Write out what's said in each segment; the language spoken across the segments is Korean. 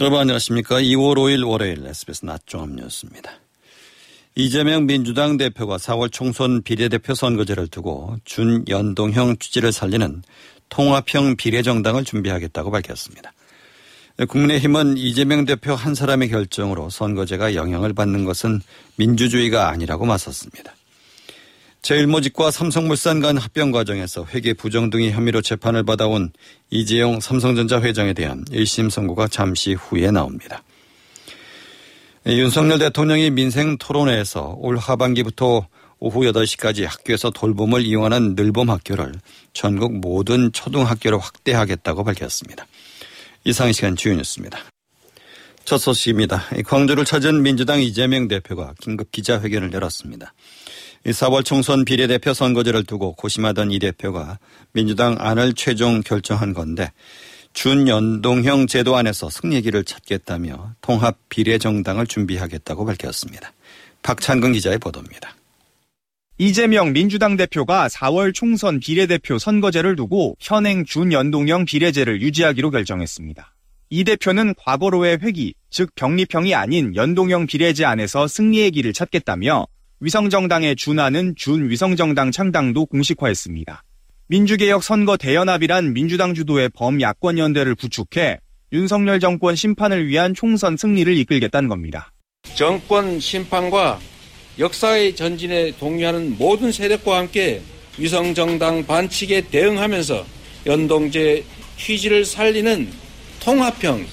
여러분 안녕하십니까. 2월 5일 월요일 SBS 낮종합 뉴스입니다. 이재명 민주당 대표가 4월 총선 비례대표 선거제를 두고 준연동형 취지를 살리는 통합형 비례정당을 준비하겠다고 밝혔습니다. 국민의힘은 이재명 대표 한 사람의 결정으로 선거제가 영향을 받는 것은 민주주의가 아니라고 맞섰습니다. 제일모직과 삼성물산 간 합병 과정에서 회계 부정 등의 혐의로 재판을 받아온 이재용 삼성전자 회장에 대한 1심 선고가 잠시 후에 나옵니다. 윤석열 대통령이 민생 토론회에서 올 하반기부터 오후 8시까지 학교에서 돌봄을 이용하는 늘봄 학교를 전국 모든 초등학교로 확대하겠다고 밝혔습니다. 이상 시간 주요 뉴스입니다. 첫 소식입니다. 광주를 찾은 민주당 이재명 대표가 긴급 기자회견을 열었습니다. 4월 총선 비례대표 선거제를 두고 고심하던 이 대표가 민주당 안을 최종 결정한 건데 준연동형 제도 안에서 승리기를 찾겠다며 통합 비례정당을 준비하겠다고 밝혔습니다. 박찬근 기자의 보도입니다. 이재명 민주당 대표가 4월 총선 비례대표 선거제를 두고 현행 준연동형 비례제를 유지하기로 결정했습니다. 이 대표는 과거로의 회기, 즉 병립형이 아닌 연동형 비례제 안에서 승리의 길을 찾겠다며 위성정당에 준하는 준위성정당 창당도 공식화했습니다. 민주개혁 선거 대연합이란 민주당 주도의 범야권 연대를 구축해 윤석열 정권 심판을 위한 총선 승리를 이끌겠다는 겁니다. 정권 심판과 역사의 전진에 동의하는 모든 세력과 함께 위성정당 반칙에 대응하면서 연동제 취지를 살리는 통합형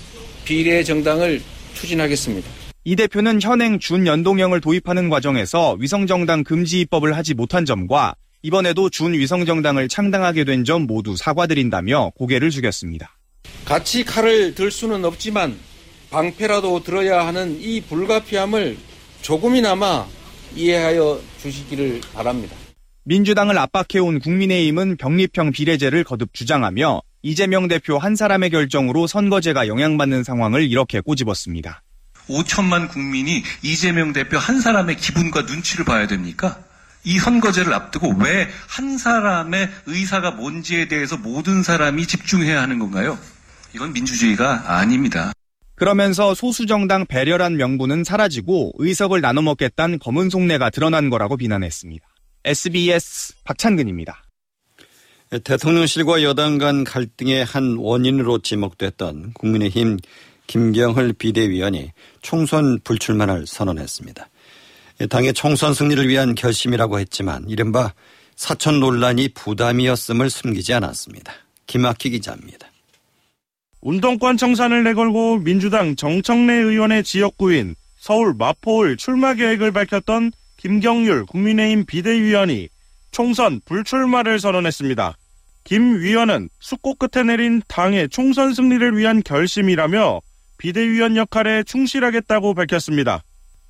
비례 정당을 추진하겠습니다. 이 대표는 현행 준연동형을 도입하는 과정에서 위성정당 금지 입법을 하지 못한 점과 이번에도 준위성정당을 창당하게 된 점 모두 사과드린다며 고개를 숙였습니다. 같이 칼을 들 수는 없지만 방패라도 들어야 하는 이 불가피함을 조금이나마 이해하여 주시기를 바랍니다. 민주당을 압박해온 국민의힘은 병립형 비례제를 거듭 주장하며 이재명 대표 한 사람의 결정으로 선거제가 영향받는 상황을 이렇게 꼬집었습니다. 5천만 국민이 이재명 대표 한 사람의 기분과 눈치를 봐야 됩니까? 이 선거제를 앞두고 왜 한 사람의 의사가 뭔지에 대해서 모든 사람이 집중해야 하는 건가요? 이건 민주주의가 아닙니다. 그러면서 소수정당 배려란 명분은 사라지고 의석을 나눠 먹겠다는 검은 속내가 드러난 거라고 비난했습니다. SBS 박찬근입니다. 대통령실과 여당 간 갈등의 한 원인으로 지목됐던 국민의힘 김경hl 비대위원이 총선 불출마를 선언했습니다. 당의 총선 승리를 위한 결심이라고 했지만 이른바 사천 논란이 부담이었음을 숨기지 않았습니다. 김학희 기자입니다. 운동권 청산을 내걸고 민주당 정청래 의원의 지역구인 서울 마포을 출마 계획을 밝혔던 김경률 국민의힘 비대위원이 총선 불출마를 선언했습니다. 김 위원은 숙고 끝에 내린 당의 총선 승리를 위한 결심이라며 비대위원 역할에 충실하겠다고 밝혔습니다.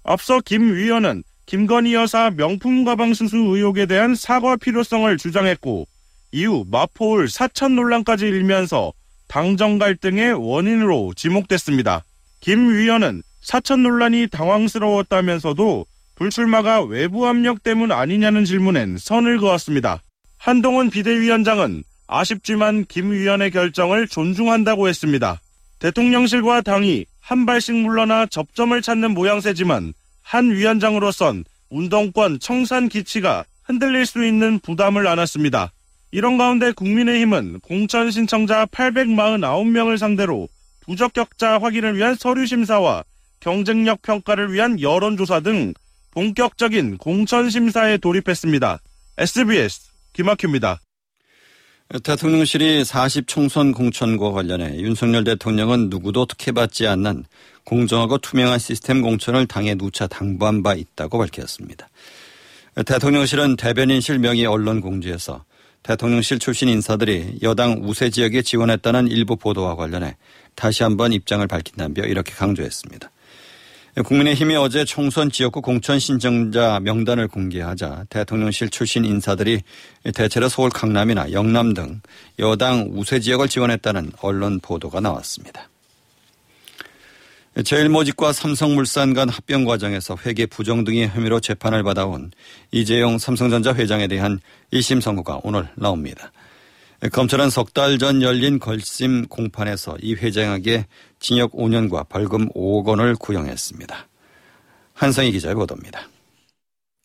앞서 김 위원은 김건희 여사 명품 가방 수수 의혹에 대한 사과 필요성을 주장했고 이후 마포울 사천 논란까지 일면서 당정 갈등의 원인으로 지목됐습니다. 김 위원은 사천 논란이 당황스러웠다면서도 불출마가 외부 압력 때문 아니냐는 질문엔 선을 그었습니다. 한동훈 비대위원장은 아쉽지만 김 위원의 결정을 존중한다고 했습니다. 대통령실과 당이 한 발씩 물러나 접점을 찾는 모양새지만 한 위원장으로선 운동권 청산 기치가 흔들릴 수 있는 부담을 안았습니다. 이런 가운데 국민의힘은 공천 신청자 849명을 상대로 부적격자 확인을 위한 서류 심사와 경쟁력 평가를 위한 여론조사 등 본격적인 공천 심사에 돌입했습니다. SBS 김학규입니다. 대통령실이 40 총선 공천과 관련해 윤석열 대통령은 누구도 특혜받지 않는 공정하고 투명한 시스템 공천을 당에 누차 당부한 바 있다고 밝혔습니다. 대통령실은 대변인실 명의 언론 공지에서 대통령실 출신 인사들이 여당 우세 지역에 지원했다는 일부 보도와 관련해 다시 한번 입장을 밝힌다며 이렇게 강조했습니다. 국민의힘이 어제 총선 지역구 공천 신청자 명단을 공개하자 대통령실 출신 인사들이 대체로 서울 강남이나 영남 등 여당 우세 지역을 지원했다는 언론 보도가 나왔습니다. 제일모직과 삼성물산 간 합병 과정에서 회계 부정 등의 혐의로 재판을 받아온 이재용 삼성전자 회장에 대한 1심 선고가 오늘 나옵니다. 검찰은 석 달 전 열린 걸심 공판에서 이 회장에게 징역 5년과 벌금 5억 원을 구형했습니다. 한성희 기자의 보도입니다.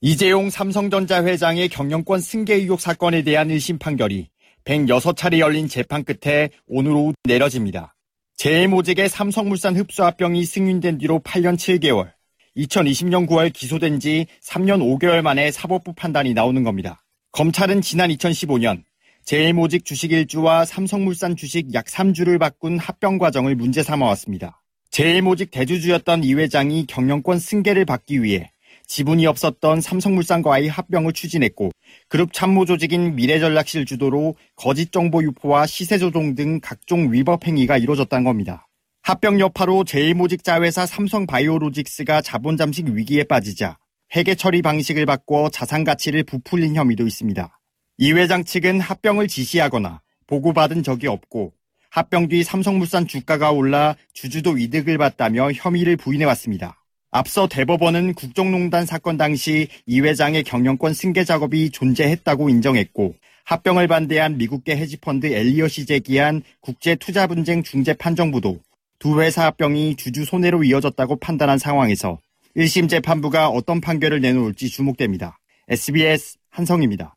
이재용 삼성전자 회장의 경영권 승계 의혹 사건에 대한 1심 판결이 106차례 열린 재판 끝에 오늘 오후 내려집니다. 재해모직의 삼성물산 흡수합병이 승인된 뒤로 8년 7개월, 2020년 9월 기소된 지 3년 5개월 만에 사법부 판단이 나오는 겁니다. 검찰은 지난 2015년 재해모직 주식 1주와 삼성물산 주식 약 3주를 바꾼 합병 과정을 문제 삼아왔습니다. 재해모직 대주주였던 이 회장이 경영권 승계를 받기 위해 지분이 없었던 삼성물산과의 합병을 추진했고 그룹 참모 조직인 미래전략실 주도로 거짓 정보 유포와 시세 조종 등 각종 위법 행위가 이루어졌다는 겁니다. 합병 여파로 제1모직 자회사 삼성바이오로직스가 자본 잠식 위기에 빠지자 회계 처리 방식을 바꿔 자산 가치를 부풀린 혐의도 있습니다. 이 회장 측은 합병을 지시하거나 보고받은 적이 없고 합병 뒤 삼성물산 주가가 올라 주주도 이득을 봤다며 혐의를 부인해왔습니다. 앞서 대법원은 국정농단 사건 당시 이 회장의 경영권 승계 작업이 존재했다고 인정했고 합병을 반대한 미국계 헤지펀드 엘리엇이 제기한 국제투자분쟁 중재 판정부도 두 회사 합병이 주주 손해로 이어졌다고 판단한 상황에서 1심 재판부가 어떤 판결을 내놓을지 주목됩니다. SBS 한성입니다.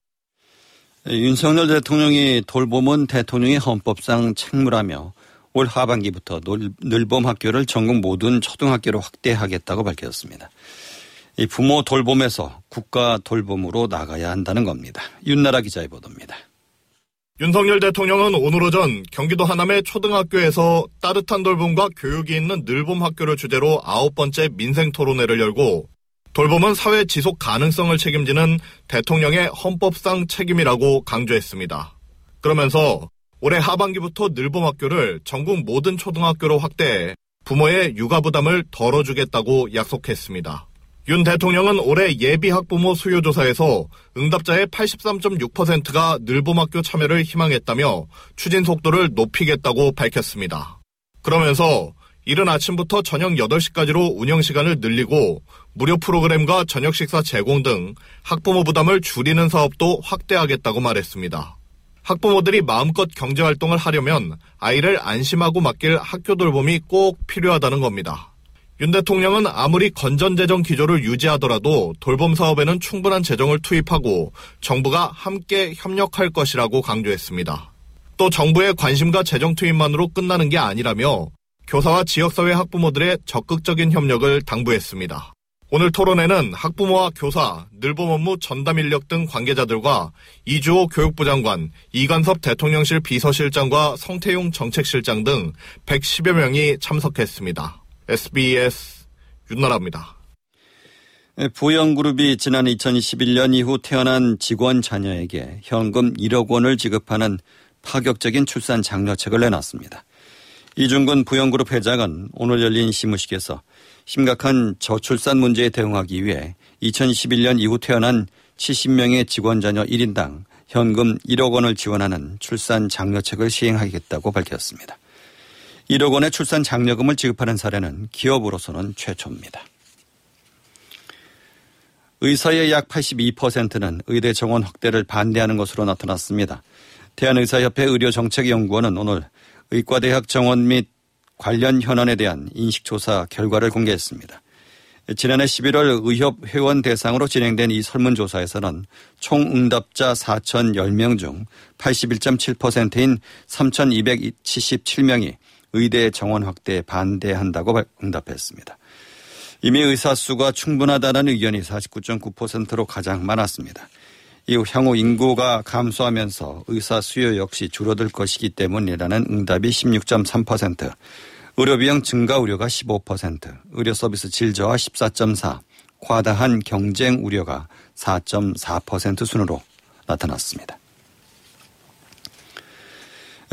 윤석열 대통령이 돌봄은 대통령의 헌법상 책무라며 올 하반기부터 늘봄 학교를 전국 모든 초등학교로 확대하겠다고 밝혔습니다. 이 부모 돌봄에서 국가 돌봄으로 나가야 한다는 겁니다. 윤나라 기자의 보도입니다. 윤석열 대통령은 오늘 오전 경기도 하남의 초등학교에서 따뜻한 돌봄과 교육이 있는 늘봄 학교를 주제로 아홉 번째 민생 토론회를 열고 돌봄은 사회 지속 가능성을 책임지는 대통령의 헌법상 책임이라고 강조했습니다. 그러면서 올해 하반기부터 늘봄학교를 전국 모든 초등학교로 확대해 부모의 육아 부담을 덜어주겠다고 약속했습니다. 윤 대통령은 올해 예비 학부모 수요조사에서 응답자의 83.6%가 늘봄학교 참여를 희망했다며 추진 속도를 높이겠다고 밝혔습니다. 그러면서 이른 아침부터 저녁 8시까지로 운영 시간을 늘리고 무료 프로그램과 저녁 식사 제공 등 학부모 부담을 줄이는 사업도 확대하겠다고 말했습니다. 학부모들이 마음껏 경제활동을 하려면 아이를 안심하고 맡길 학교 돌봄이 꼭 필요하다는 겁니다. 윤 대통령은 아무리 건전재정 기조를 유지하더라도 돌봄 사업에는 충분한 재정을 투입하고 정부가 함께 협력할 것이라고 강조했습니다. 또 정부의 관심과 재정 투입만으로 끝나는 게 아니라며 교사와 지역사회 학부모들의 적극적인 협력을 당부했습니다. 오늘 토론회는 학부모와 교사, 늘봄 업무 전담 인력 등 관계자들과 이주호 교육부 장관, 이관섭 대통령실 비서실장과 성태용 정책실장 등 110여 명이 참석했습니다. SBS 윤나라입니다. 부영그룹이 지난 2021년 이후 태어난 직원 자녀에게 현금 1억 원을 지급하는 파격적인 출산 장려책을 내놨습니다. 이중근 부영그룹 회장은 오늘 열린 시무식에서 심각한 저출산 문제에 대응하기 위해 2021년 이후 태어난 70명의 직원 자녀 1인당 현금 1억 원을 지원하는 출산 장려책을 시행하겠다고 밝혔습니다. 1억 원의 출산 장려금을 지급하는 사례는 기업으로서는 최초입니다. 의사의 약 82%는 의대 정원 확대를 반대하는 것으로 나타났습니다. 대한의사협회 의료정책연구원은 오늘 의과대학 정원 및 관련 현안에 대한 인식조사 결과를 공개했습니다. 지난해 11월 의협 회원 대상으로 진행된 이 설문조사에서는 총 응답자 4,010명 중 81.7%인 3,277명이 의대 정원 확대에 반대한다고 응답했습니다. 이미 의사 수가 충분하다는 의견이 49.9%로 가장 많았습니다. 이후 향후 인구가 감소하면서 의사 수요 역시 줄어들 것이기 때문이라는 응답이 16.3%, 의료 비용 증가 우려가 15%, 의료 서비스 질 저하 14.4, 과다한 경쟁 우려가 4.4% 순으로 나타났습니다.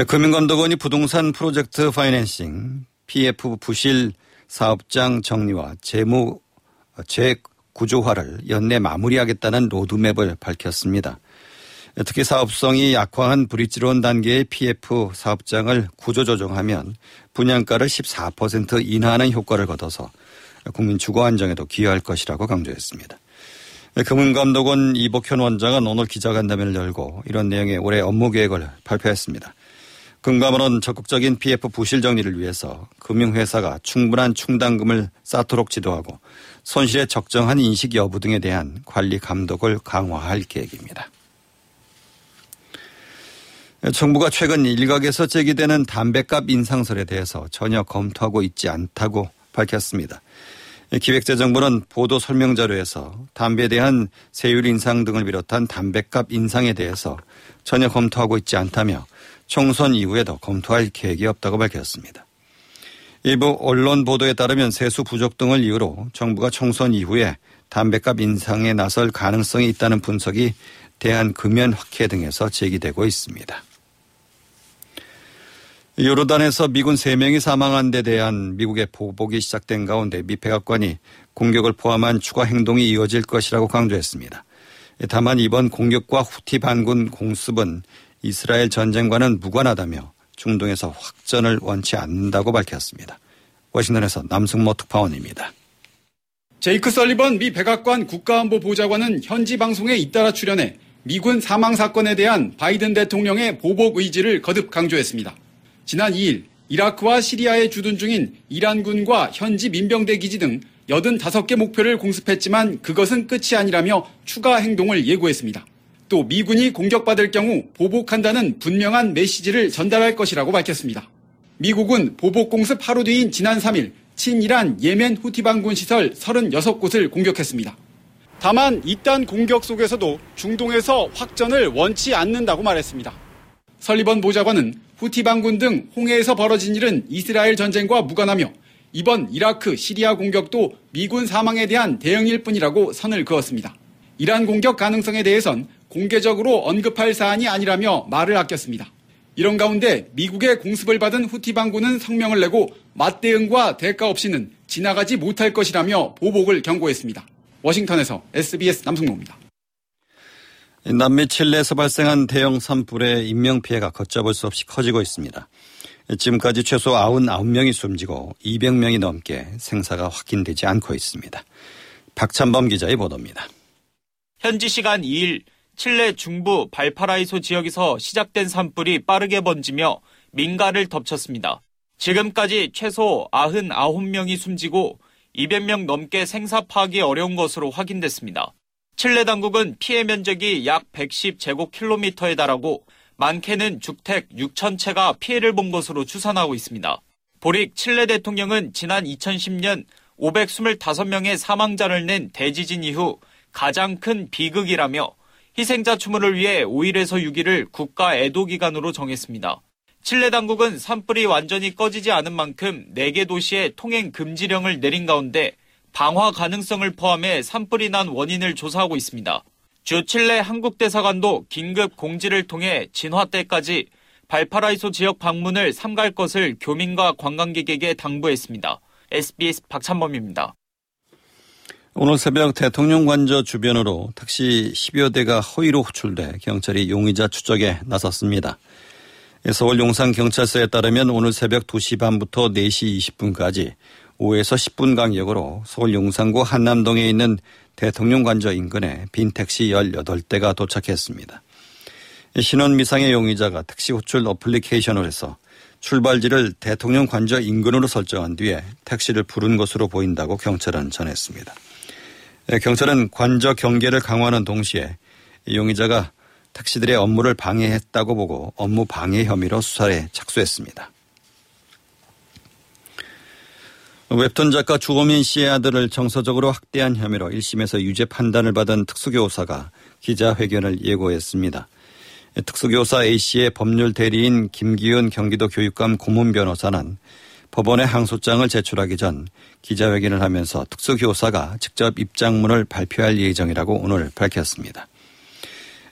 금융감독원이 부동산 프로젝트 파이낸싱, PF 부실 사업장 정리와 재무 재 구조화를 연내 마무리하겠다는 로드맵을 밝혔습니다. 특히 사업성이 약화한 브릿지론 단계의 PF 사업장을 구조조정하면 분양가를 14% 인하하는 효과를 거둬서 국민 주거 안정에도 기여할 것이라고 강조했습니다. 금융감독원 이복현 원장은 오늘 기자간담회를 열고 이런 내용의 올해 업무 계획을 발표했습니다. 금감원은 적극적인 PF 부실 정리를 위해서 금융회사가 충분한 충당금을 쌓도록 지도하고 손실의 적정한 인식 여부 등에 대한 관리 감독을 강화할 계획입니다. 정부가 최근 일각에서 제기되는 담배값 인상설에 대해서 전혀 검토하고 있지 않다고 밝혔습니다. 기획재정부는 보도 설명 자료에서 담배에 대한 세율 인상 등을 비롯한 담배값 인상에 대해서 전혀 검토하고 있지 않다며 총선 이후에도 검토할 계획이 없다고 밝혔습니다. 일부 언론 보도에 따르면 세수 부족 등을 이유로 정부가 총선 이후에 담배값 인상에 나설 가능성이 있다는 분석이 대한금연학회 등에서 제기되고 있습니다. 요르단에서 미군 3명이 사망한 데 대한 미국의 보복이 시작된 가운데 미 백악관이 공격을 포함한 추가 행동이 이어질 것이라고 강조했습니다. 다만 이번 공격과 후티 반군 공습은 이스라엘 전쟁과는 무관하다며 중동에서 확전을 원치 않는다고 밝혔습니다. 워싱턴에서 남승모 특파원입니다. 제이크 설리번 미 백악관 국가안보보좌관은 현지 방송에 잇따라 출연해 미군 사망 사건에 대한 바이든 대통령의 보복 의지를 거듭 강조했습니다. 지난 2일 이라크와 시리아에 주둔 중인 이란군과 현지 민병대 기지 등 85개 목표를 공습했지만 그것은 끝이 아니라며 추가 행동을 예고했습니다. 또 미군이 공격받을 경우 보복한다는 분명한 메시지를 전달할 것이라고 밝혔습니다. 미국은 보복 공습 하루 뒤인 지난 3일 친이란 예멘 후티 반군 시설 36곳을 공격했습니다. 다만 이딴 공격 속에서도 중동에서 확전을 원치 않는다고 말했습니다. 설리번 보좌관은 후티 반군 등 홍해에서 벌어진 일은 이스라엘 전쟁과 무관하며 이번 이라크, 시리아 공격도 미군 사망에 대한 대응일 뿐이라고 선을 그었습니다. 이러한 공격 가능성에 대해선 공개적으로 언급할 사안이 아니라며 말을 아꼈습니다. 이런 가운데 미국의 공습을 받은 후티 반군은 성명을 내고 맞대응과 대가 없이는 지나가지 못할 것이라며 보복을 경고했습니다. 워싱턴에서 SBS 남승모입니다. 남미 칠레에서 발생한 대형 산불의 인명피해가 걷잡을 수 없이 커지고 있습니다. 지금까지 최소 99명이 숨지고 200명이 넘게 생사가 확인되지 않고 있습니다. 박찬범 기자의 보도입니다. 현지 시간 2일 칠레 중부 발파라이소 지역에서 시작된 산불이 빠르게 번지며 민가를 덮쳤습니다. 지금까지 최소 99명이 숨지고 200명 넘게 생사 파악이 어려운 것으로 확인됐습니다. 칠레 당국은 피해 면적이 약 110제곱킬로미터에 달하고 많게는 주택 6천 채가 피해를 본 것으로 추산하고 있습니다. 보릭 칠레 대통령은 지난 2010년 525명의 사망자를 낸 대지진 이후 가장 큰 비극이라며 희생자 추모를 위해 5일에서 6일을 국가 애도 기간으로 정했습니다. 칠레 당국은 산불이 완전히 꺼지지 않은 만큼 4개 도시에 통행 금지령을 내린 가운데 방화 가능성을 포함해 산불이 난 원인을 조사하고 있습니다. 주 칠레 한국대사관도 긴급 공지를 통해 진화 때까지 발파라이소 지역 방문을 삼갈 것을 교민과 관광객에게 당부했습니다. SBS 박찬범입니다. 오늘 새벽 대통령 관저 주변으로 택시 10여 대가 허위로 호출돼 경찰이 용의자 추적에 나섰습니다. 서울 용산경찰서에 따르면 오늘 새벽 2시 반부터 4시 20분까지 5에서 10분 간격으로 서울 용산구 한남동에 있는 대통령 관저 인근에 빈 택시 18대가 도착했습니다. 신원 미상의 용의자가 택시 호출 어플리케이션을 해서 출발지를 대통령 관저 인근으로 설정한 뒤에 택시를 부른 것으로 보인다고 경찰은 전했습니다. 경찰은 관저 경계를 강화하는 동시에 용의자가 택시들의 업무를 방해했다고 보고 업무 방해 혐의로 수사에 착수했습니다. 웹툰 작가 주호민 씨의 아들을 정서적으로 학대한 혐의로 1심에서 유죄 판단을 받은 특수교사가 기자회견을 예고했습니다. 특수교사 A씨의 법률 대리인 김기훈 경기도 교육감 고문 변호사는 법원에 항소장을 제출하기 전 기자회견을 하면서 특수교사가 직접 입장문을 발표할 예정이라고 오늘 밝혔습니다.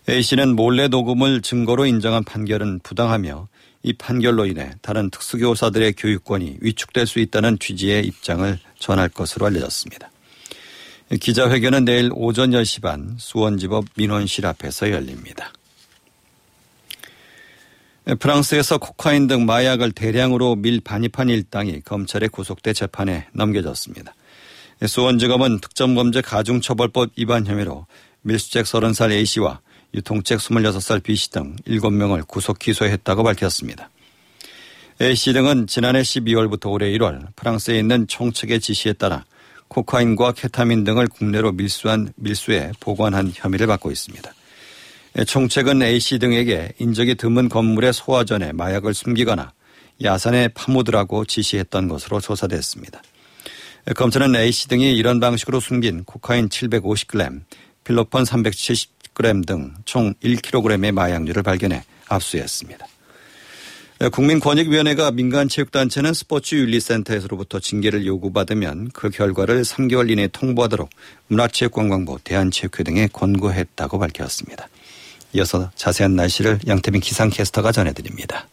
A씨는 몰래 녹음을 증거로 인정한 판결은 부당하며 이 판결로 인해 다른 특수교사들의 교육권이 위축될 수 있다는 취지의 입장을 전할 것으로 알려졌습니다. 기자회견은 내일 오전 10시 반 수원지법 민원실 앞에서 열립니다. 프랑스에서 코카인 등 마약을 대량으로 밀 반입한 일당이 검찰에 구속돼 재판에 넘겨졌습니다. 수원지검은 특정범죄 가중처벌법 위반 혐의로 밀수책 30살 A씨와 유통책 26살 B씨 등 7명을 구속 기소했다고 밝혔습니다. A씨 등은 지난해 12월부터 올해 1월 프랑스에 있는 총책의 지시에 따라 코카인과 케타민 등을 국내로 밀수한 밀수에 보관한 혐의를 받고 있습니다. 총책은 A씨 등에게 인적이 드문 건물의 소화전에 마약을 숨기거나 야산에 파묻으라고 지시했던 것으로 조사됐습니다. 검찰은 A씨 등이 이런 방식으로 숨긴 코카인 750g, 필로폰 370g 등 총 1kg의 마약류를 발견해 압수했습니다. 국민권익위원회가 민간체육단체는 스포츠윤리센터에서로부터 징계를 요구받으면 그 결과를 3개월 이내에 통보하도록 문화체육관광부, 대한체육회 등에 권고했다고 밝혔습니다. 이어서 자세한 날씨를 양태빈 기상캐스터가 전해드립니다.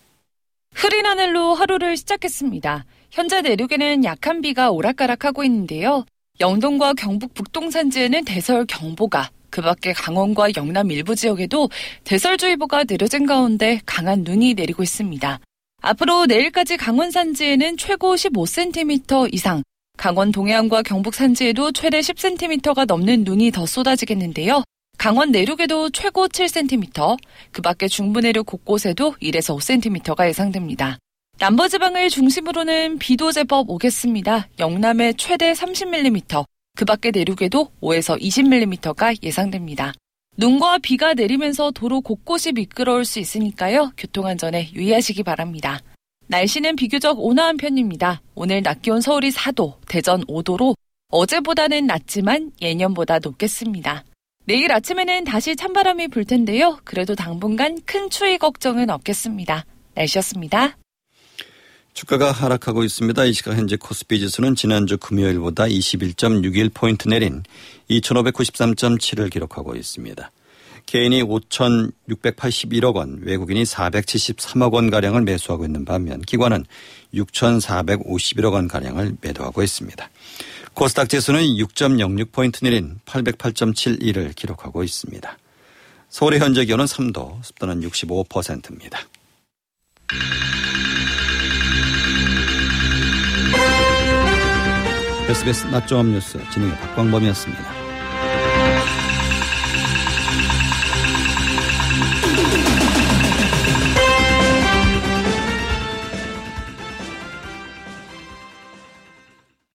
흐린 하늘로 하루를 시작했습니다. 현재 내륙에는 약한 비가 오락가락하고 있는데요. 영동과 경북 북동 산지에는 대설 경보가, 그 밖에 강원과 영남 일부 지역에도 대설주의보가 내려진 가운데 강한 눈이 내리고 있습니다. 앞으로 내일까지 강원 산지에는 최고 15cm 이상, 강원 동해안과 경북 산지에도 최대 10cm가 넘는 눈이 더 쏟아지겠는데요. 강원 내륙에도 최고 7cm, 그 밖에 중부 내륙 곳곳에도 1에서 5cm가 예상됩니다. 남부지방을 중심으로는 비도 제법 오겠습니다. 영남에 최대 30mm, 그 밖에 내륙에도 5에서 20mm가 예상됩니다. 눈과 비가 내리면서 도로 곳곳이 미끄러울 수 있으니까요. 교통안전에 유의하시기 바랍니다. 날씨는 비교적 온화한 편입니다. 오늘 낮 기온 서울이 4도, 대전 5도로 어제보다는 낮지만 예년보다 높겠습니다. 내일 아침에는 다시 찬바람이 불 텐데요. 그래도 당분간 큰 추위 걱정은 없겠습니다. 날씨였습니다. 주가가 하락하고 있습니다. 이 시각 현재 코스피 지수는 지난주 금요일보다 21.61포인트 내린 2,593.7을 기록하고 있습니다. 개인이 5,681억 원, 외국인이 473억 원가량을 매수하고 있는 반면 기관은 6,451억 원가량을 매도하고 있습니다. 코스닥 지수는 6.06포인트 내린 808.71을 기록하고 있습니다. 서울의 현재 기온은 3도, 습도는 65%입니다. SBS 낮종합 뉴스 진행의 박광범이었습니다.